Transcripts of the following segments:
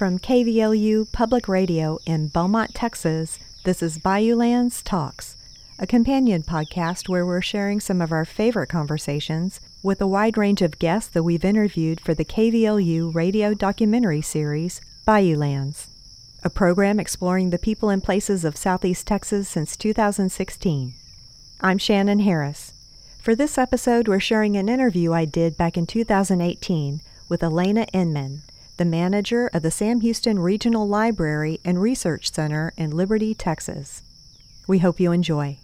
From KVLU Public Radio in Beaumont, Texas, this is Bayoulands Talks, a companion podcast where we're sharing some of our favorite conversations with a wide range of guests that we've interviewed for the KVLU radio documentary series, Bayoulands, a program exploring the people and places of Southeast Texas since 2016. I'm Shannon Harris. For this episode, we're sharing an interview I did back in 2018 with Elena Inman, the manager of the Sam Houston Regional Library and Research Center in Liberty, Texas. We hope you enjoy.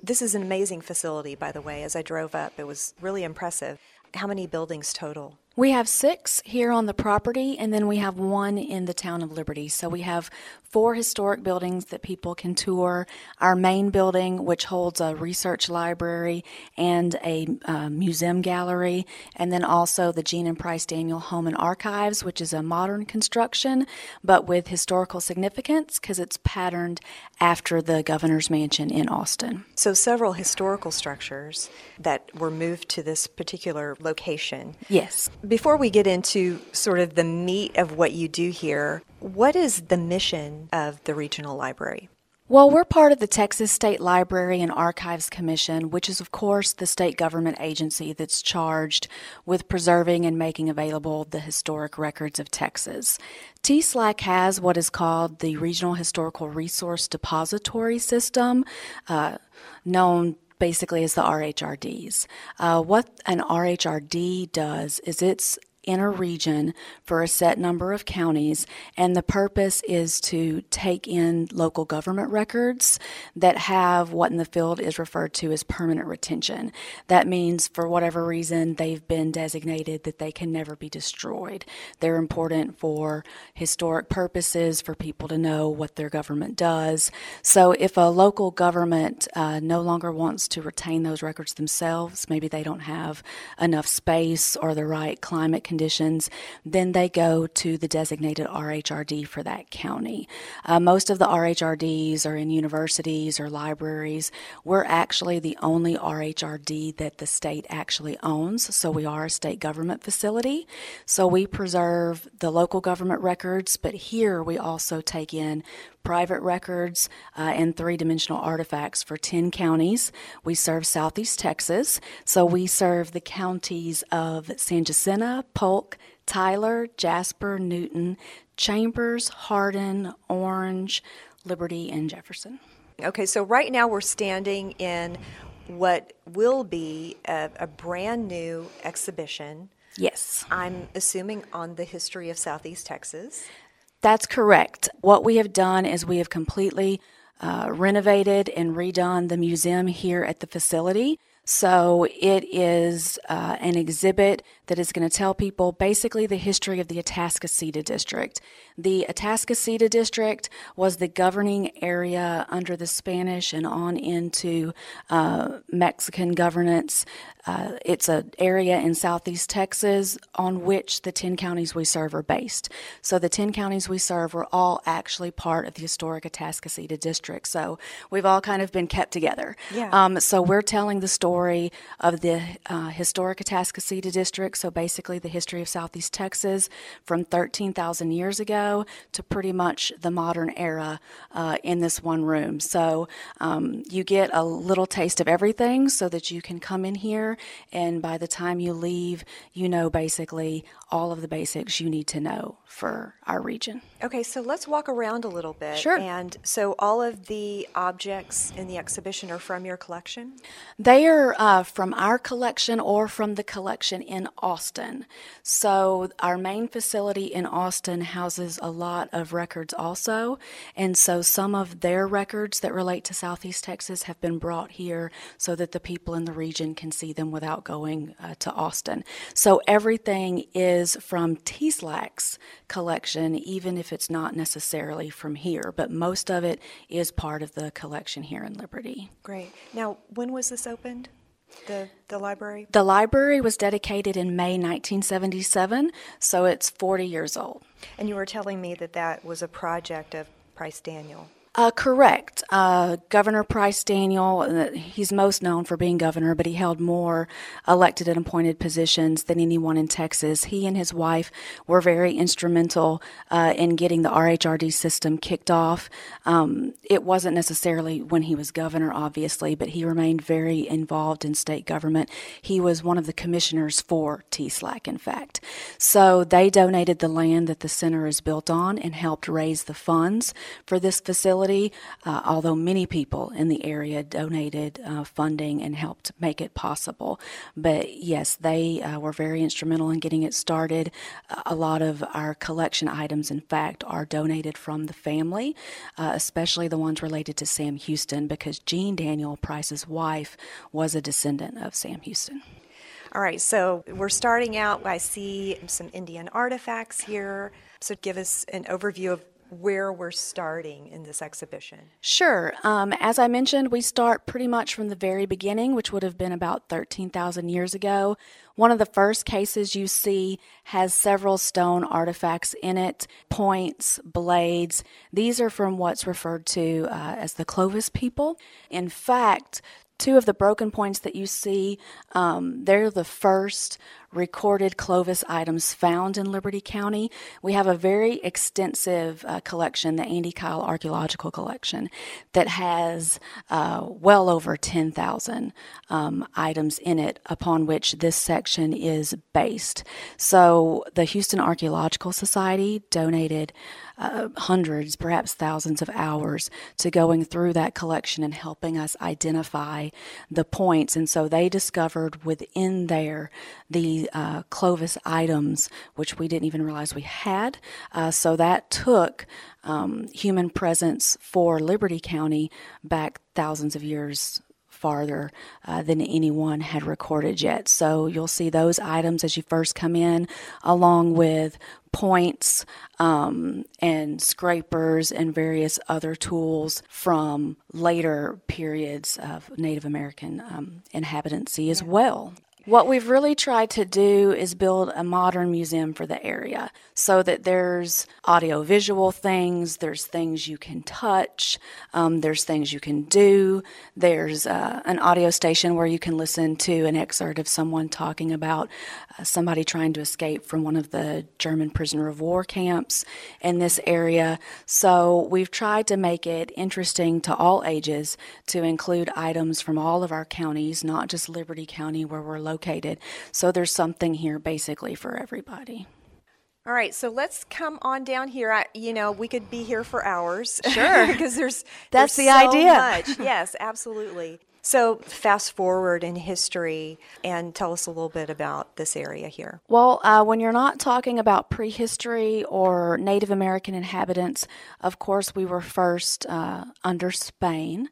This is an amazing facility, by the way. As I drove up, it was really impressive. How many buildings total? We have six here on the property, and then we have one in the town of Liberty. So we have four historic buildings that people can tour. Our main building, which holds a research library and a uh, museum gallery, and then also the Jean and Price Daniel Home and Archives, which is a modern construction but with historical significance because it's patterned after the governor's mansion in Austin. So, several historical structures that were moved to this particular location. Yes. Before we get into sort of the meat of what you do here, what is the mission of the regional library? Well, we're part of the Texas State Library and Archives Commission, which is, of course, the state government agency that's charged with preserving and making available the historic records of Texas. TSLAC has what is called the Regional Historical Resource Depository System, uh, known basically is the RHRDs. Uh, what an RHRD does is it's in a region for a set number of counties, and the purpose is to take in local government records that have what in the field is referred to as permanent retention. That means, for whatever reason, they've been designated that they can never be destroyed. They're important for historic purposes, for people to know what their government does. So, if a local government uh, no longer wants to retain those records themselves, maybe they don't have enough space or the right climate conditions, then they go to the designated RHRD for that county. Uh, most of the RHRDs are in universities or libraries. We're actually the only RHRD that the state actually owns, so we are a state government facility. So we preserve the local government records, but here we also take in private records uh, and three dimensional artifacts for 10 counties. We serve Southeast Texas, so we serve the counties of San Jacinto, Polk, Tyler, Jasper, Newton, Chambers, Hardin, Orange, Liberty, and Jefferson. Okay, so right now we're standing in what will be a, a brand new exhibition. Yes. I'm assuming on the history of Southeast Texas. That's correct. What we have done is we have completely uh, renovated and redone the museum here at the facility. So it is uh, an exhibit that is going to tell people basically the history of the Atascocita district. The Atascocita district was the governing area under the Spanish and on into uh, Mexican governance. Uh, it's an area in southeast Texas on which the 10 counties we serve are based. So the 10 counties we serve were all actually part of the historic Atascocita district. So we've all kind of been kept together. Yeah. Um, so we're telling the story of the uh, historic Atascocita district. So basically the history of southeast Texas from 13,000 years ago to pretty much the modern era uh, in this one room. So um, you get a little taste of everything so that you can come in here and by the time you leave, you know basically all of the basics you need to know for our region. Okay, so let's walk around a little bit. Sure. And so all of the objects in the exhibition are from your collection? They are uh, from our collection or from the collection in Austin. So our main facility in Austin houses a lot of records also. And so some of their records that relate to Southeast Texas have been brought here so that the people in the region can see them without going uh, to Austin. So everything is from TSLAC's collection, even if it's not necessarily from here, but most of it is part of the collection here in Liberty. Great. Now, when was this opened? The, the library? The library was dedicated in May 1977, so it's 40 years old. And you were telling me that that was a project of Price Daniel. Uh, correct. Uh, governor Price Daniel, uh, he's most known for being governor, but he held more elected and appointed positions than anyone in Texas. He and his wife were very instrumental uh, in getting the RHRD system kicked off. Um, it wasn't necessarily when he was governor, obviously, but he remained very involved in state government. He was one of the commissioners for TSLAC, in fact. So they donated the land that the center is built on and helped raise the funds for this facility facility, uh, although many people in the area donated uh, funding and helped make it possible. But yes, they uh, were very instrumental in getting it started. A lot of our collection items, in fact, are donated from the family, uh, especially the ones related to Sam Houston, because Jean Daniel, Price's wife, was a descendant of Sam Houston. All right, so we're starting out. I see some Indian artifacts here. So, give us an overview of where we're starting in this exhibition? Sure. Um, as I mentioned, we start pretty much from the very beginning, which would have been about 13,000 years ago. One of the first cases you see has several stone artifacts in it points, blades. These are from what's referred to uh, as the Clovis people. In fact, two of the broken points that you see, um, they're the first recorded Clovis items found in Liberty County. We have a very extensive uh, collection, the Andy Kyle Archaeological Collection, that has uh, well over 10,000 um, items in it upon which this section is based. So the Houston Archaeological Society donated uh, hundreds, perhaps thousands of hours to going through that collection and helping us identify the points. And so they discovered within there the uh, Clovis items, which we didn't even realize we had. Uh, so that took um, human presence for Liberty County back thousands of years farther uh, than anyone had recorded yet. So you'll see those items as you first come in, along with points um, and scrapers and various other tools from later periods of Native American um, inhabitancy as well. What we've really tried to do is build a modern museum for the area so that there's audio visual things, there's things you can touch, um, there's things you can do, there's uh, an audio station where you can listen to an excerpt of someone talking about somebody trying to escape from one of the German prisoner of war camps in this area. So we've tried to make it interesting to all ages to include items from all of our counties, not just Liberty County where we're located. So there's something here basically for everybody. All right, so let's come on down here. I, you know, we could be here for hours. Sure, because there's that's there's the so idea. Much. yes, absolutely. So, fast forward in history and tell us a little bit about this area here. Well, uh, when you're not talking about prehistory or Native American inhabitants, of course, we were first uh, under Spain.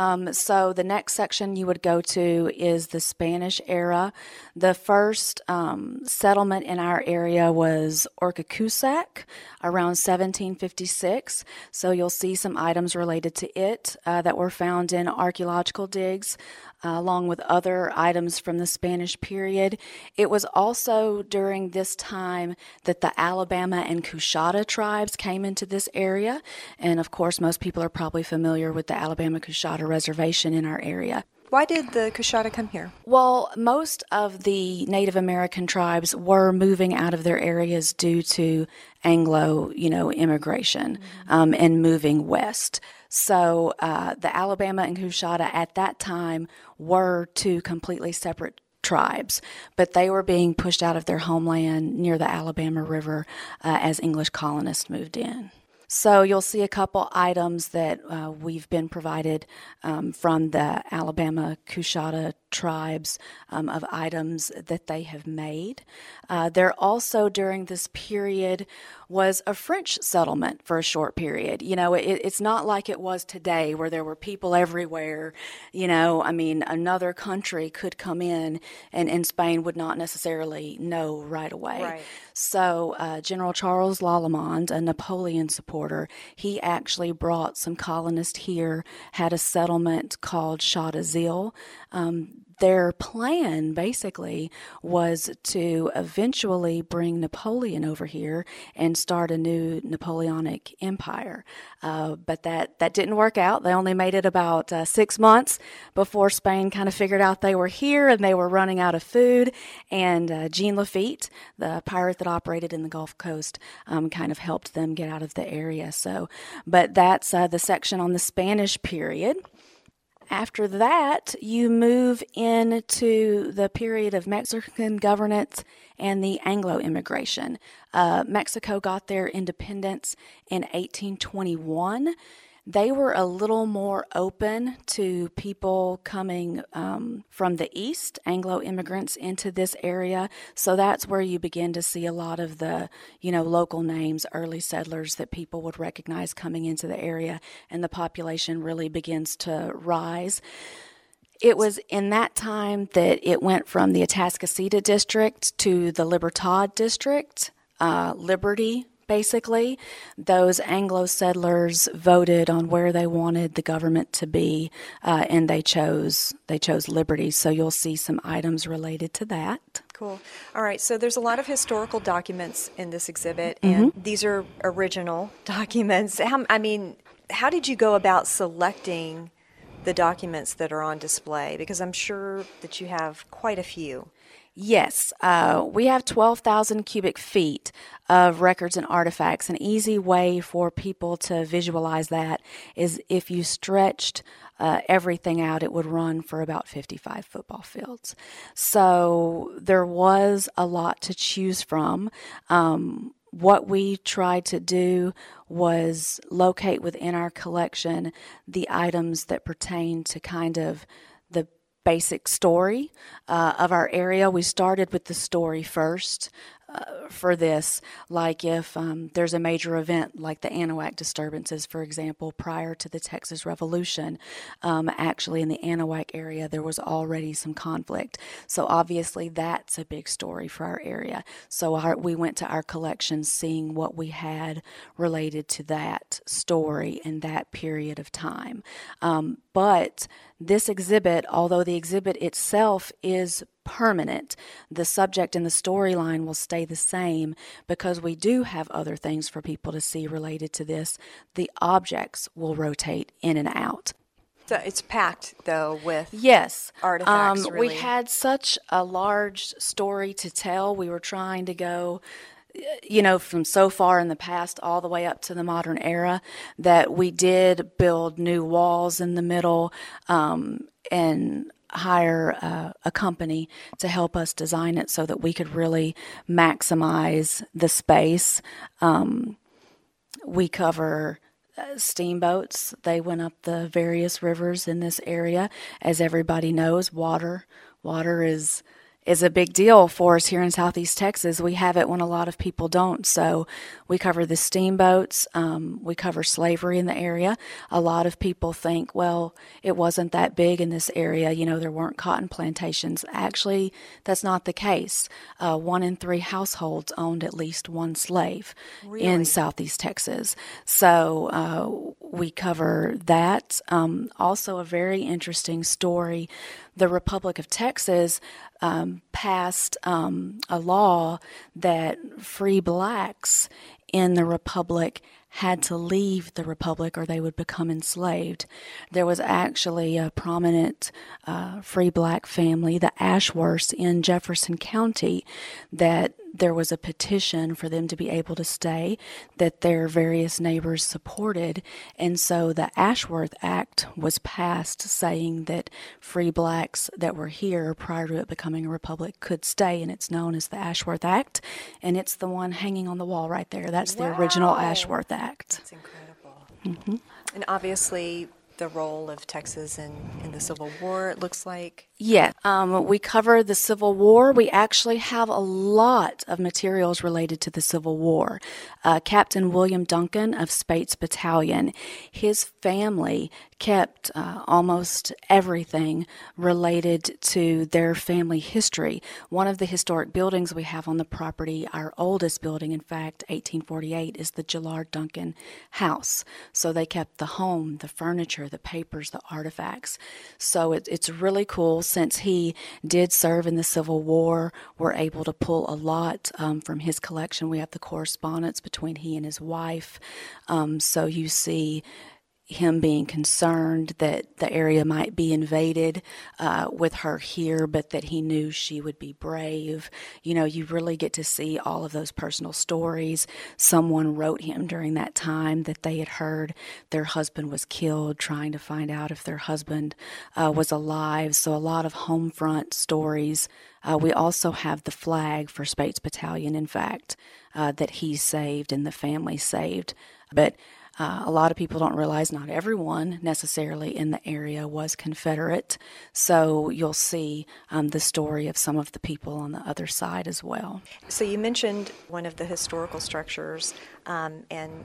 Um, so the next section you would go to is the Spanish era. The first um, settlement in our area was Orcoquisac around 1756. So you'll see some items related to it uh, that were found in archaeological digs uh, along with other items from the Spanish period. It was also during this time that the Alabama and Coushatta tribes came into this area. And of course, most people are probably familiar with the Alabama Coushatta Reservation in our area. Why did the Coushatta come here? Well, most of the Native American tribes were moving out of their areas due to Anglo, you know, immigration mm-hmm. um, and moving west. So uh, the Alabama and Coushatta at that time were two completely separate tribes, but they were being pushed out of their homeland near the Alabama River uh, as English colonists moved in. So you'll see a couple items that uh, we've been provided um, from the Alabama Coushatta tribes um, of items that they have made. Uh, there also, during this period, was a French settlement for a short period. You know, it, it's not like it was today where there were people everywhere. You know, I mean, another country could come in and, and Spain would not necessarily know right away. Right. So, uh, General Charles Lallemand, a Napoleon supporter, he actually brought some colonists here, had a settlement called Shot Um, their plan basically was to eventually bring Napoleon over here and start a new Napoleonic empire. Uh, but that, that didn't work out. They only made it about uh, six months before Spain kind of figured out they were here and they were running out of food. And uh, Jean Lafitte, the pirate that operated in the Gulf Coast, um, kind of helped them get out of the area. So, but that's uh, the section on the Spanish period. After that, you move into the period of Mexican governance and the Anglo immigration. Uh, Mexico got their independence in 1821 they were a little more open to people coming um, from the east, Anglo immigrants into this area. So that's where you begin to see a lot of the, you know, local names, early settlers that people would recognize coming into the area, and the population really begins to rise. It was in that time that it went from the Atascocita district to the Libertad district. Uh, Liberty basically. Those Anglo settlers voted on where they wanted the government to be, uh, and they chose they chose liberty. So you'll see some items related to that. Cool. All right. So there's a lot of historical documents in this exhibit, and mm-hmm. these are original documents. How, I mean, how did you go about selecting? the documents that are on display because I'm sure that you have quite a few. Yes, uh, we have 12,000 cubic feet of records and artifacts. An easy way for people to visualize that is if you stretched uh, everything out, it would run for about 55 football fields. So there was a lot to choose from. Um, what we tried to do was locate within our collection the items that pertain to kind of basic story uh, of our area. We started with the story first for this, like if um, there's a major event like the Anahuac disturbances, for example, prior to the Texas Revolution, um, actually in the Anahuac area there was already some conflict. So obviously that's a big story for our area. So our, we went to our collection seeing what we had related to that story in that period of time. Um, but this exhibit, although the exhibit itself is permanent. The subject and the storyline will stay the same because we do have other things for people to see related to this. The objects will rotate in and out. So it's packed though with yes artifacts. Um, really. We had such a large story to tell. We were trying to go you know, from so far in the past all the way up to the modern era, that we did build new walls in the middle um, and hire a company to help us design it so that we could really maximize the space. Um, we cover uh, steamboats. They went up the various rivers in this area. As everybody knows, water water is is a big deal for us here in Southeast Texas. We have it when a lot of people don't. So we cover the steamboats, um, we cover slavery in the area. A lot of people think, well, it wasn't that big in this area. You know, there weren't cotton plantations. Actually, that's not the case. Uh, one in three households owned at least one slave really? in Southeast Texas. So uh, we cover that. Um, also, a very interesting story the Republic of Texas um, passed um, a law that free blacks in the Republic had to leave the Republic or they would become enslaved. There was actually a prominent uh, free black family, the Ashworths in Jefferson County, that there was a petition for them to be able to stay that their various neighbors supported. And so the Ashworth Act was passed saying that free blacks that were here prior to it becoming a republic could stay. And it's known as the Ashworth Act. And it's the one hanging on the wall right there. That's wow. the original Ashworth Act. That's incredible. Mm-hmm. And obviously, the role of Texas in, in the Civil War, it looks like? Yeah, um, we cover the Civil War. We actually have a lot of materials related to the Civil War. Uh, Captain William Duncan of Spaight's Battalion, his family kept uh, almost everything related to their family history. One of the historic buildings we have on the property, our oldest building, in fact, 1848, is the Gillard Duncan House. So they kept the home, the furniture, the papers, the artifacts. So it, it's really cool since he did serve in the Civil War. We're able to pull a lot um, from his collection. We have the correspondence between he and his wife. Um, so you see him being concerned that the area might be invaded uh, with her here, but that he knew she would be brave. You know, you really get to see all of those personal stories. Someone wrote him during that time that they had heard their husband was killed, trying to find out if their husband uh, was alive. So, a lot of home front stories. Uh, we also have the flag for Spaight's Battalion, in fact, uh, that he saved and the family saved. But uh, a lot of people don't realize not everyone necessarily in the area was Confederate. So you'll see um, the story of some of the people on the other side as well. So you mentioned one of the historical structures, um, and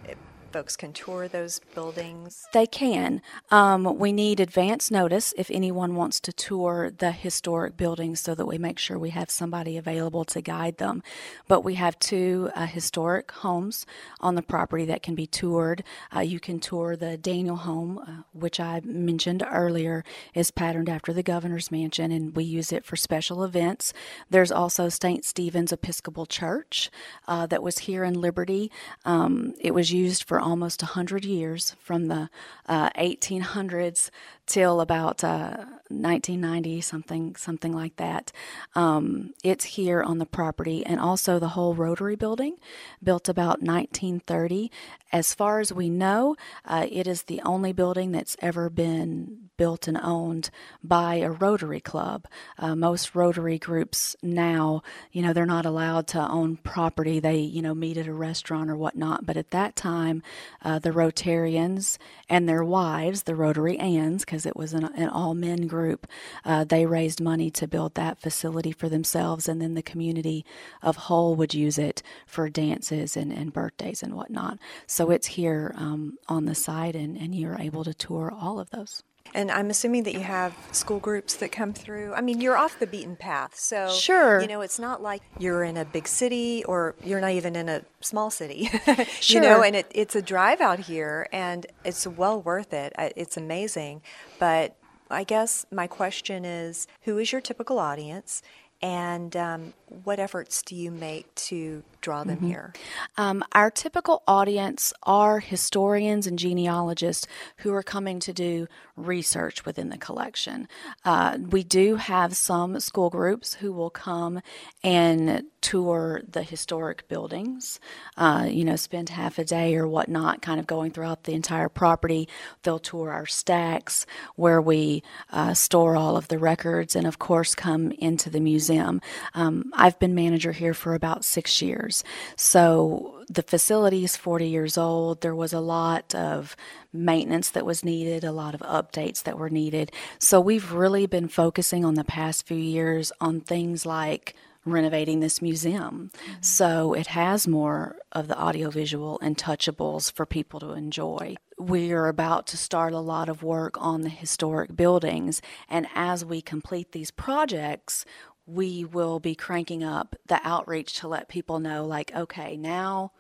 folks can tour those buildings? They can. Um, we need advance notice if anyone wants to tour the historic buildings so that we make sure we have somebody available to guide them. But we have two uh, historic homes on the property that can be toured. Uh, you can tour the Daniel home, uh, which I mentioned earlier is patterned after the governor's mansion, and we use it for special events. There's also St. Stephen's Episcopal Church uh, that was here in Liberty. Um, it was used for almost 100 years from the uh, 1800s till about uh, 1990, something something like that. Um, it's here on the property, and also the Hull Rotary building, built about 1930. As far as we know, uh, it is the only building that's ever been built and owned by a Rotary club. Uh, most Rotary groups now, you know, they're not allowed to own property. They, you know, meet at a restaurant or whatnot. But at that time, uh, the Rotarians and their wives, the Rotary Anns, because it was an, an all men group. Uh, they raised money to build that facility for themselves, and then the community of Hull would use it for dances and, and birthdays and whatnot. So it's here um, on the site, and, and you're able to tour all of those. And I'm assuming that you have school groups that come through. I mean, you're off the beaten path. So, sure. you know, it's not like you're in a big city or you're not even in a small city. sure. You know, and it, it's a drive out here and it's well worth it. It's amazing. But I guess my question is who is your typical audience? And um, what efforts do you make to draw them mm-hmm. here? Um, our typical audience are historians and genealogists who are coming to do research within the collection. Uh, we do have some school groups who will come and tour the historic buildings, uh, you know, spend half a day or whatnot kind of going throughout the entire property. They'll tour our stacks where we uh, store all of the records and, of course, come into the museum. Um, I've been manager here for about six years. So the facility is 40 years old. There was a lot of maintenance that was needed, a lot of updates that were needed. So we've really been focusing on the past few years on things like renovating this museum. Mm-hmm. So it has more of the audiovisual and touchables for people to enjoy. We are about to start a lot of work on the historic buildings, and as we complete these projects, we will be cranking up the outreach to let people know like okay now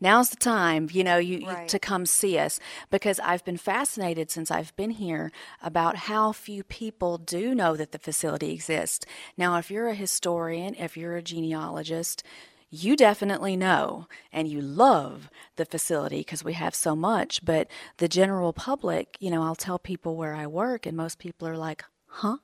now's the time you know you, right. to come see us. Because i've been fascinated since i've been here about how few people do know that the facility exists. Now if you're a historian if you're a genealogist you definitely know and you love the facility because we have so much. But the general public you know i'll tell people where i work and most people are like huh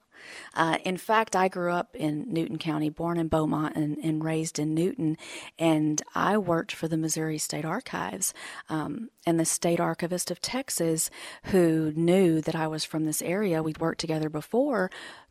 uh, in fact, I grew up in Newton County, born in Beaumont and, and raised in Newton, and I worked for the Missouri State Archives. Um, and the state archivist of Texas, who knew that I was from this area, we'd worked together before,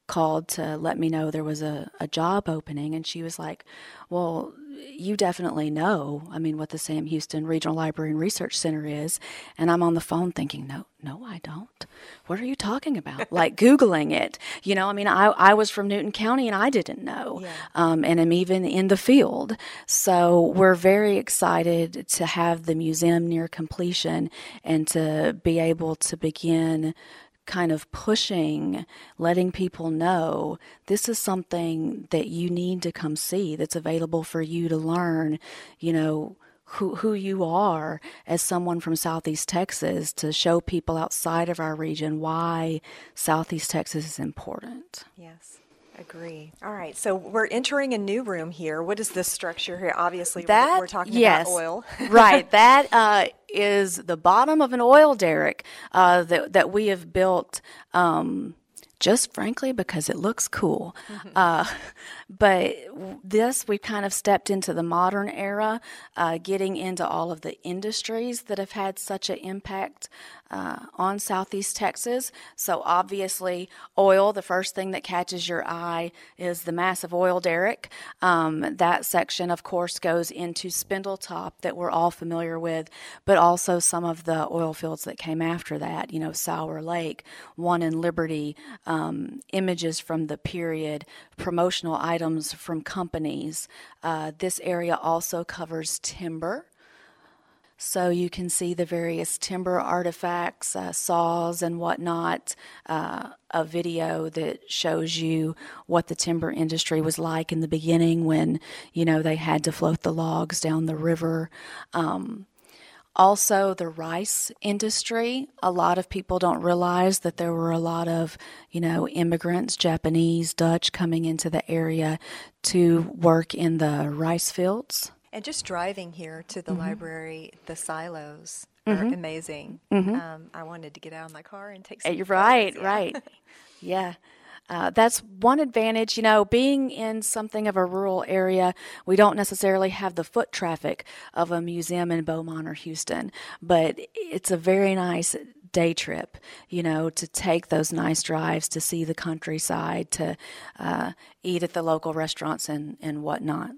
called to let me know there was a, a job opening. And she was like, Well, you definitely know, I mean, what the Sam Houston Regional Library and Research Center is. And I'm on the phone thinking, no, no, I don't. What are you talking about? like Googling it. You know, I mean, I, I was from Newton County and I didn't know. Yeah. Um, and I'm even in the field. So we're very excited to have the museum near completion and to be able to begin kind of pushing, letting people know this is something that you need to come see that's available for you to learn, you know, who, who you are as someone from Southeast Texas to show people outside of our region why Southeast Texas is important. Yes. Agree. All right. So we're entering a new room here. What is this structure here? Obviously, that, we're, we're talking yes, about oil. right. That uh, is the bottom of an oil derrick uh, that, that we have built. Um, just frankly because it looks cool. Mm-hmm. Uh, but this, we've kind of stepped into the modern era, uh, getting into all of the industries that have had such an impact uh, on Southeast Texas. So, obviously, oil, the first thing that catches your eye is the massive oil derrick. Um, that section, of course, goes into Spindletop that we're all familiar with, but also some of the oil fields that came after that, you know, Sour Lake, one in Liberty, um, images from the period, promotional items from companies. Uh, this area also covers timber. So you can see the various timber artifacts, uh, saws, and whatnot. Uh, a video that shows you what the timber industry was like in the beginning when, you know, they had to float the logs down the river. Um, also, the rice industry. A lot of people don't realize that there were a lot of, you know, immigrants, Japanese, Dutch coming into the area to work in the rice fields. And just driving here to the mm-hmm. library, the silos mm-hmm. are amazing. Mm-hmm. Um, I wanted to get out of my car and take some. You're right, yeah. right. yeah. Uh, that's one advantage. You know, being in something of a rural area, we don't necessarily have the foot traffic of a museum in Beaumont or Houston, but it's a very nice day trip, you know, to take those nice drives to see the countryside, to uh, eat at the local restaurants and, and whatnot.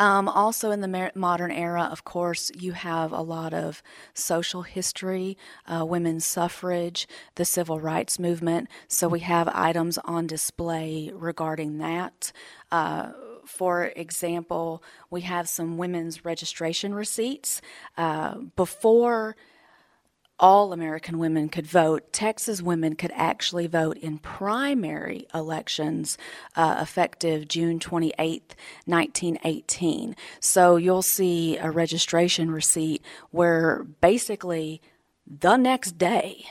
Um, also, in the modern era, of course, you have a lot of social history, uh, women's suffrage, the civil rights movement. So, we have items on display regarding that. Uh, for example, we have some women's registration receipts. Uh, before all American women could vote. Texas women could actually vote in primary elections uh, effective June 28, 1918. So you'll see a registration receipt where basically the next day,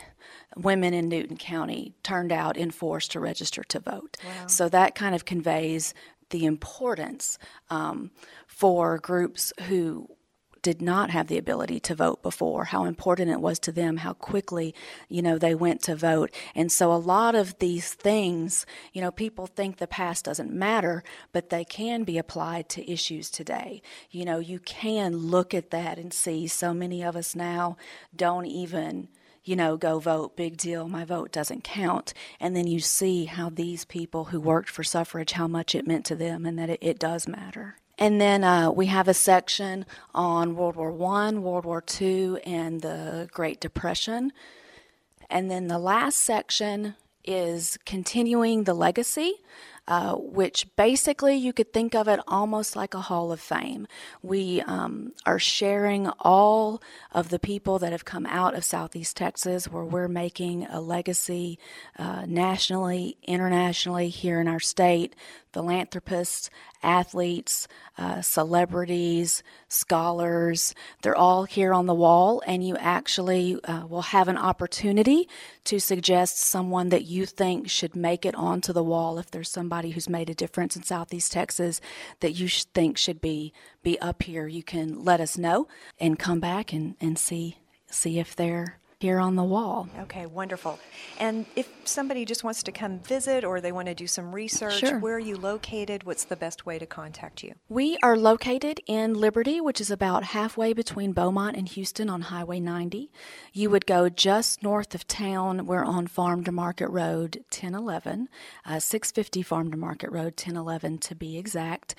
women in Newton County turned out in force to register to vote. Wow. So that kind of conveys the importance um, for groups who did not have the ability to vote before, how important it was to them, how quickly, you know, they went to vote. And so a lot of these things, you know, people think the past doesn't matter, but they can be applied to issues today. You know, you can look at that and see so many of us now don't even you know, go vote, big deal, my vote doesn't count. And then you see how these people who worked for suffrage, how much it meant to them and that it, it does matter. And then uh, we have a section on World War One, World War Two, and the Great Depression. And then the last section is continuing the legacy uh, which basically you could think of it almost like a hall of fame. We um, are sharing all of the people that have come out of Southeast Texas, where we're making a legacy uh, nationally, internationally, here in our state. Philanthropists, athletes, uh, celebrities, scholars, they're all here on the wall, and you actually uh, will have an opportunity to suggest someone that you think should make it onto the wall if there's somebody who's made a difference in Southeast Texas that you think should be be up here, you can let us know and come back and, and see see if they're here on the wall. Okay, wonderful. And if somebody just wants to come visit or they want to do some research, sure. where are you located? What's the best way to contact you? We are located in Liberty, which is about halfway between Beaumont and Houston on Highway 90. You would go just north of town. We're on Farm to Market Road 1011, uh, 650 Farm to Market Road 1011 to be exact.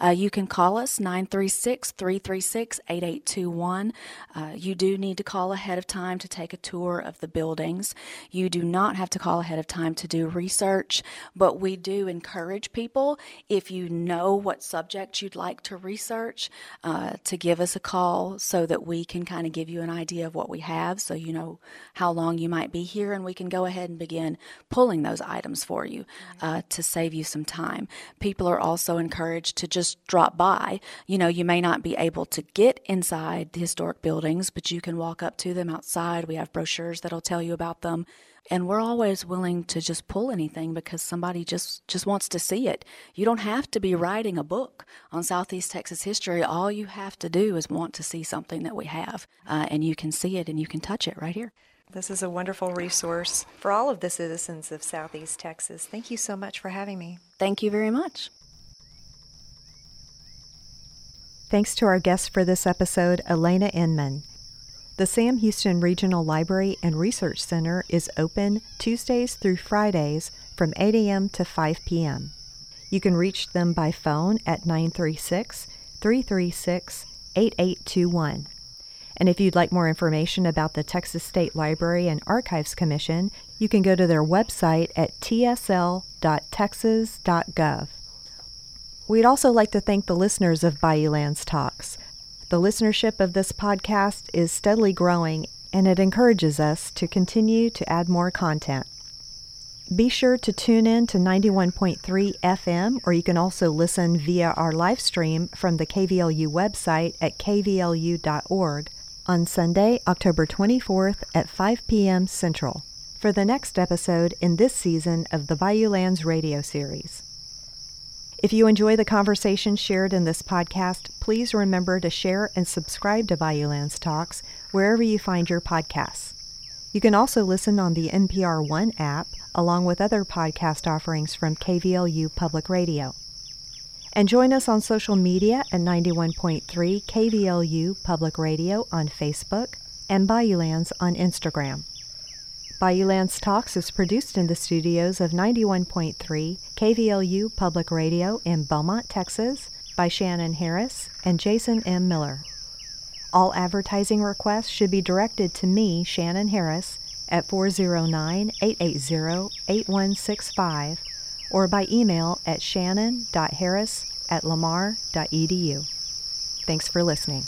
Uh, you can call us 936 336 8821. Uh, you do need to call ahead of time to take take a tour of the buildings. You do not have to call ahead of time to do research, but we do encourage people, if you know what subject you'd like to research, uh, to give us a call so that we can kind of give you an idea of what we have so you know how long you might be here and we can go ahead and begin pulling those items for you uh, to save you some time. People are also encouraged to just drop by. You know, you may not be able to get inside the historic buildings, but you can walk up to them outside. We have brochures that'll tell you about them. And we're always willing to just pull anything because somebody just just wants to see it. You don't have to be writing a book. On southeast texas history all you have to do is want to see something that we have uh, and you can see it and you can touch it right here. This is a wonderful resource for all of the citizens of southeast texas. Thank you so much for having me. Thank you very much. Thanks to our guest for this episode elena inman the Sam Houston Regional Library and Research Center is open Tuesdays through Fridays from 8 a.m. to 5 p.m. You can reach them by phone at 936 336 8821. And if you'd like more information about the Texas State Library and Archives Commission, you can go to their website at tsl.texas.gov. We'd also like to thank the listeners of Bayoulands Talks. The listenership of this podcast is steadily growing, and it encourages us to continue to add more content. Be sure to tune in to 91.3 FM, or you can also listen via our live stream from the KVLU website at kvlu.org on Sunday, October 24th at 5 p.m. Central for the next episode in this season of the Bayoulands radio series. If you enjoy the conversation shared in this podcast, please remember to share and subscribe to Bayoulands Talks wherever you find your podcasts. You can also listen on the NPR One app, along with other podcast offerings from KVLU Public Radio. And join us on social media at 91.3 KVLU Public Radio on Facebook and Bayoulands on Instagram. Bayoulands Talks is produced in the studios of 91.3 KVLU Public Radio in Beaumont, Texas, by Shannon Harris and Jason M. Miller. All advertising requests should be directed to me, Shannon Harris, at 409 880 8165 or by email at shannon.harris at lamar.edu. Thanks for listening.